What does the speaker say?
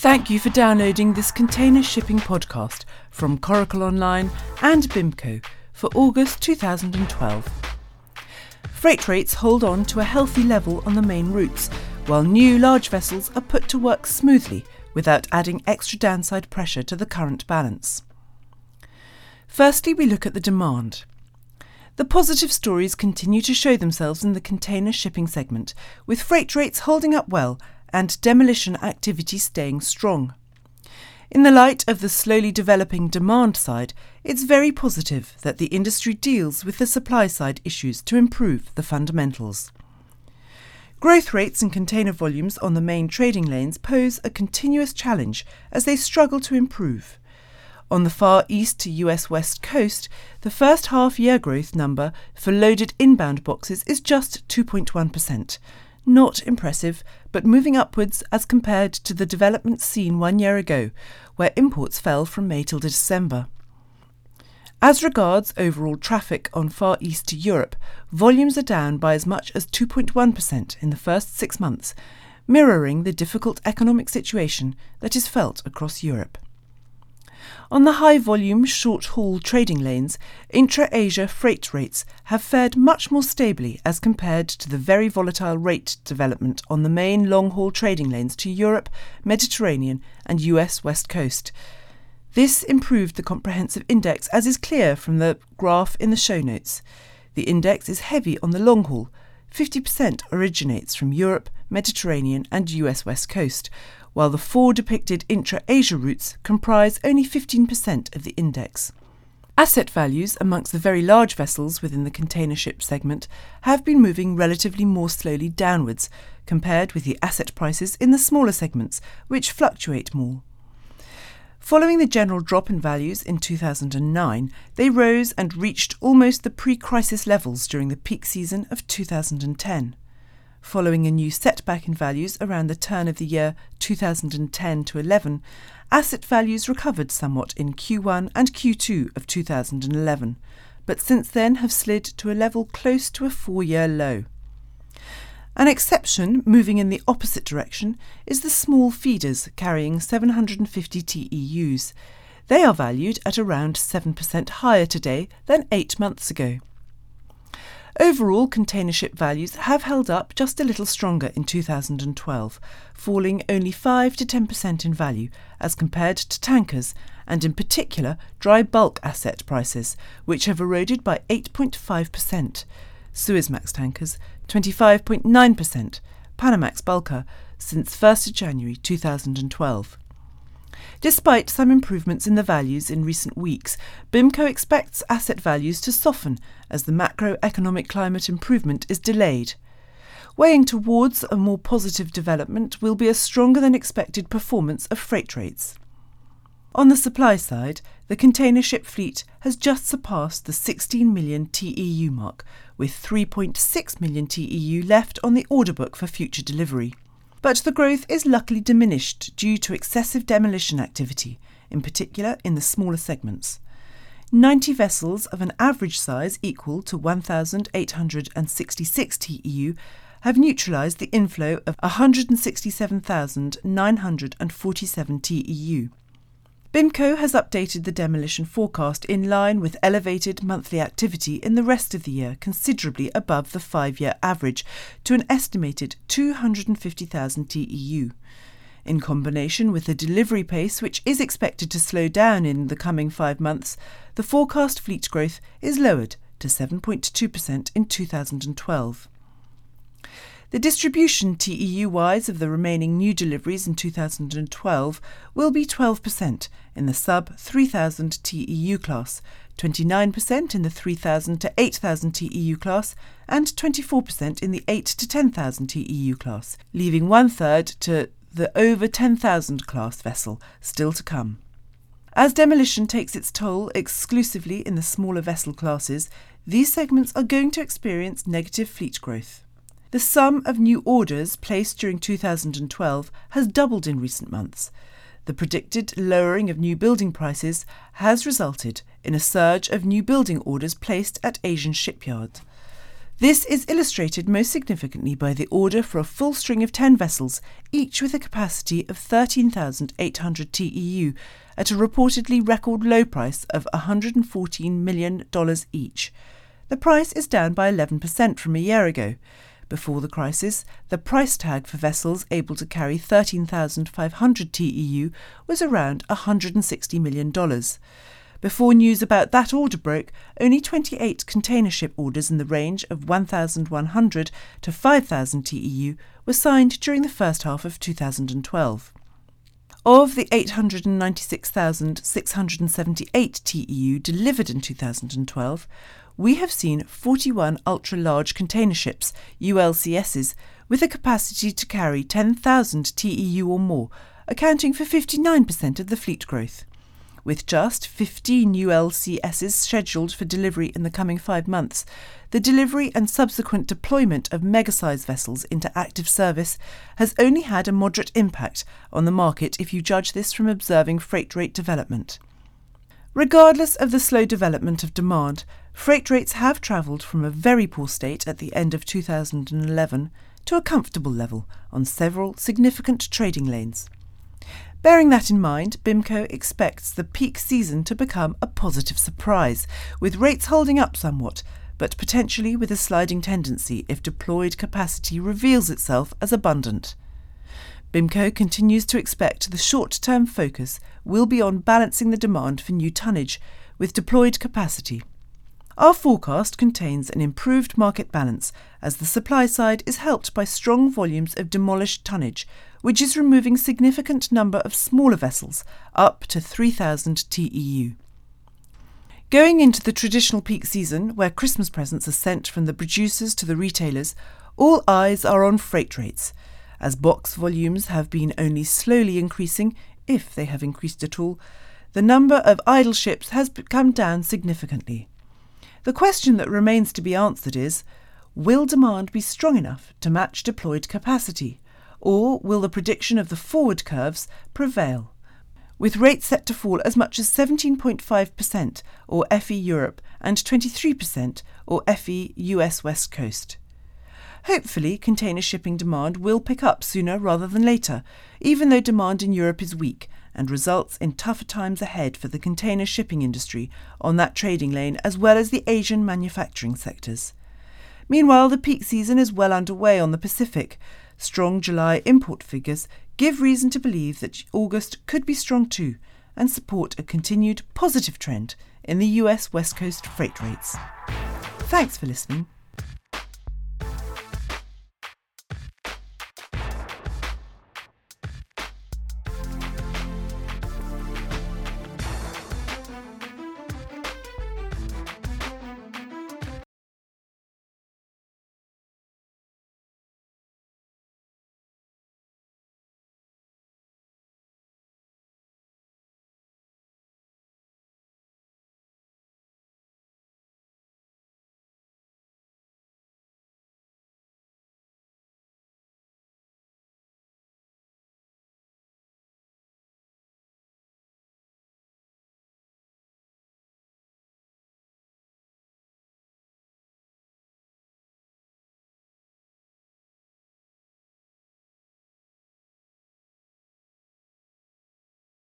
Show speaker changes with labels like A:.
A: Thank you for downloading this container shipping podcast from Coracle Online and BIMCO for August 2012. Freight rates hold on to a healthy level on the main routes, while new large vessels are put to work smoothly without adding extra downside pressure to the current balance. Firstly, we look at the demand. The positive stories continue to show themselves in the container shipping segment, with freight rates holding up well and demolition activity staying strong. In the light of the slowly developing demand side, it's very positive that the industry deals with the supply side issues to improve the fundamentals. Growth rates and container volumes on the main trading lanes pose a continuous challenge as they struggle to improve. On the far east to US west coast, the first half year growth number for loaded inbound boxes is just 2.1%, not impressive, but moving upwards as compared to the developments seen one year ago, where imports fell from May till December. As regards overall traffic on Far East to Europe, volumes are down by as much as 2.1% in the first six months, mirroring the difficult economic situation that is felt across Europe. On the high volume short haul trading lanes, intra Asia freight rates have fared much more stably as compared to the very volatile rate development on the main long haul trading lanes to Europe, Mediterranean, and US West Coast. This improved the comprehensive index, as is clear from the graph in the show notes. The index is heavy on the long haul. 50% originates from Europe, Mediterranean, and US West Coast, while the four depicted intra Asia routes comprise only 15% of the index. Asset values amongst the very large vessels within the container ship segment have been moving relatively more slowly downwards compared with the asset prices in the smaller segments, which fluctuate more. Following the general drop in values in 2009, they rose and reached almost the pre crisis levels during the peak season of 2010 following a new setback in values around the turn of the year 2010 to 11, asset values recovered somewhat in Q1 and Q2 of 2011, but since then have slid to a level close to a four year low. An exception, moving in the opposite direction, is the small feeders carrying 750 TEUs. They are valued at around 7% higher today than eight months ago. Overall, container ship values have held up just a little stronger in 2012, falling only 5 to 10% in value as compared to tankers, and in particular dry bulk asset prices, which have eroded by 8.5%. Suezmax tankers 25.9%, Panamax bulker since 1st January 2012. Despite some improvements in the values in recent weeks, BIMCO expects asset values to soften as the macroeconomic climate improvement is delayed. Weighing towards a more positive development will be a stronger than expected performance of freight rates. On the supply side, the container ship fleet has just surpassed the 16 million TEU mark, with 3.6 million TEU left on the order book for future delivery but the growth is luckily diminished due to excessive demolition activity, in particular in the smaller segments. 90 vessels of an average size equal to 1,866 TEU have neutralised the inflow of 167,947 TEU. BIMCO has updated the demolition forecast in line with elevated monthly activity in the rest of the year, considerably above the five year average, to an estimated 250,000 TEU. In combination with the delivery pace, which is expected to slow down in the coming five months, the forecast fleet growth is lowered to 7.2% in 2012. The distribution TEU wise of the remaining new deliveries in 2012 will be 12% in the sub 3000 TEU class, 29% in the 3000 to 8000 TEU class, and 24% in the 8 to 10,000 TEU class, leaving one third to the over 10,000 class vessel still to come. As demolition takes its toll exclusively in the smaller vessel classes, these segments are going to experience negative fleet growth. The sum of new orders placed during 2012 has doubled in recent months. The predicted lowering of new building prices has resulted in a surge of new building orders placed at Asian shipyards. This is illustrated most significantly by the order for a full string of 10 vessels, each with a capacity of 13,800 TEU, at a reportedly record low price of $114 million each. The price is down by 11% from a year ago. Before the crisis, the price tag for vessels able to carry 13,500 TEU was around $160 million. Before news about that order broke, only 28 container ship orders in the range of 1,100 to 5,000 TEU were signed during the first half of 2012. Of the 896,678 TEU delivered in 2012, we have seen 41 ultra large container ships, ULCSs, with a capacity to carry 10,000 TEU or more, accounting for 59% of the fleet growth. With just 15 ULCSs scheduled for delivery in the coming five months, the delivery and subsequent deployment of mega-size vessels into active service has only had a moderate impact on the market if you judge this from observing freight rate development. Regardless of the slow development of demand, freight rates have travelled from a very poor state at the end of 2011 to a comfortable level on several significant trading lanes. Bearing that in mind, BIMCO expects the peak season to become a positive surprise, with rates holding up somewhat, but potentially with a sliding tendency if deployed capacity reveals itself as abundant. BIMCO continues to expect the short term focus will be on balancing the demand for new tonnage with deployed capacity. Our forecast contains an improved market balance as the supply side is helped by strong volumes of demolished tonnage, which is removing significant number of smaller vessels up to 3000 TEU. Going into the traditional peak season, where Christmas presents are sent from the producers to the retailers, all eyes are on freight rates, as box volumes have been only slowly increasing, if they have increased at all. The number of idle ships has come down significantly. The question that remains to be answered is Will demand be strong enough to match deployed capacity? Or will the prediction of the forward curves prevail? With rates set to fall as much as 17.5% or FE Europe and 23% or FE US West Coast. Hopefully, container shipping demand will pick up sooner rather than later, even though demand in Europe is weak and results in tougher times ahead for the container shipping industry on that trading lane as well as the Asian manufacturing sectors. Meanwhile, the peak season is well underway on the Pacific, Strong July import figures give reason to believe that August could be strong too and support a continued positive trend in the US West Coast freight rates. Thanks for listening.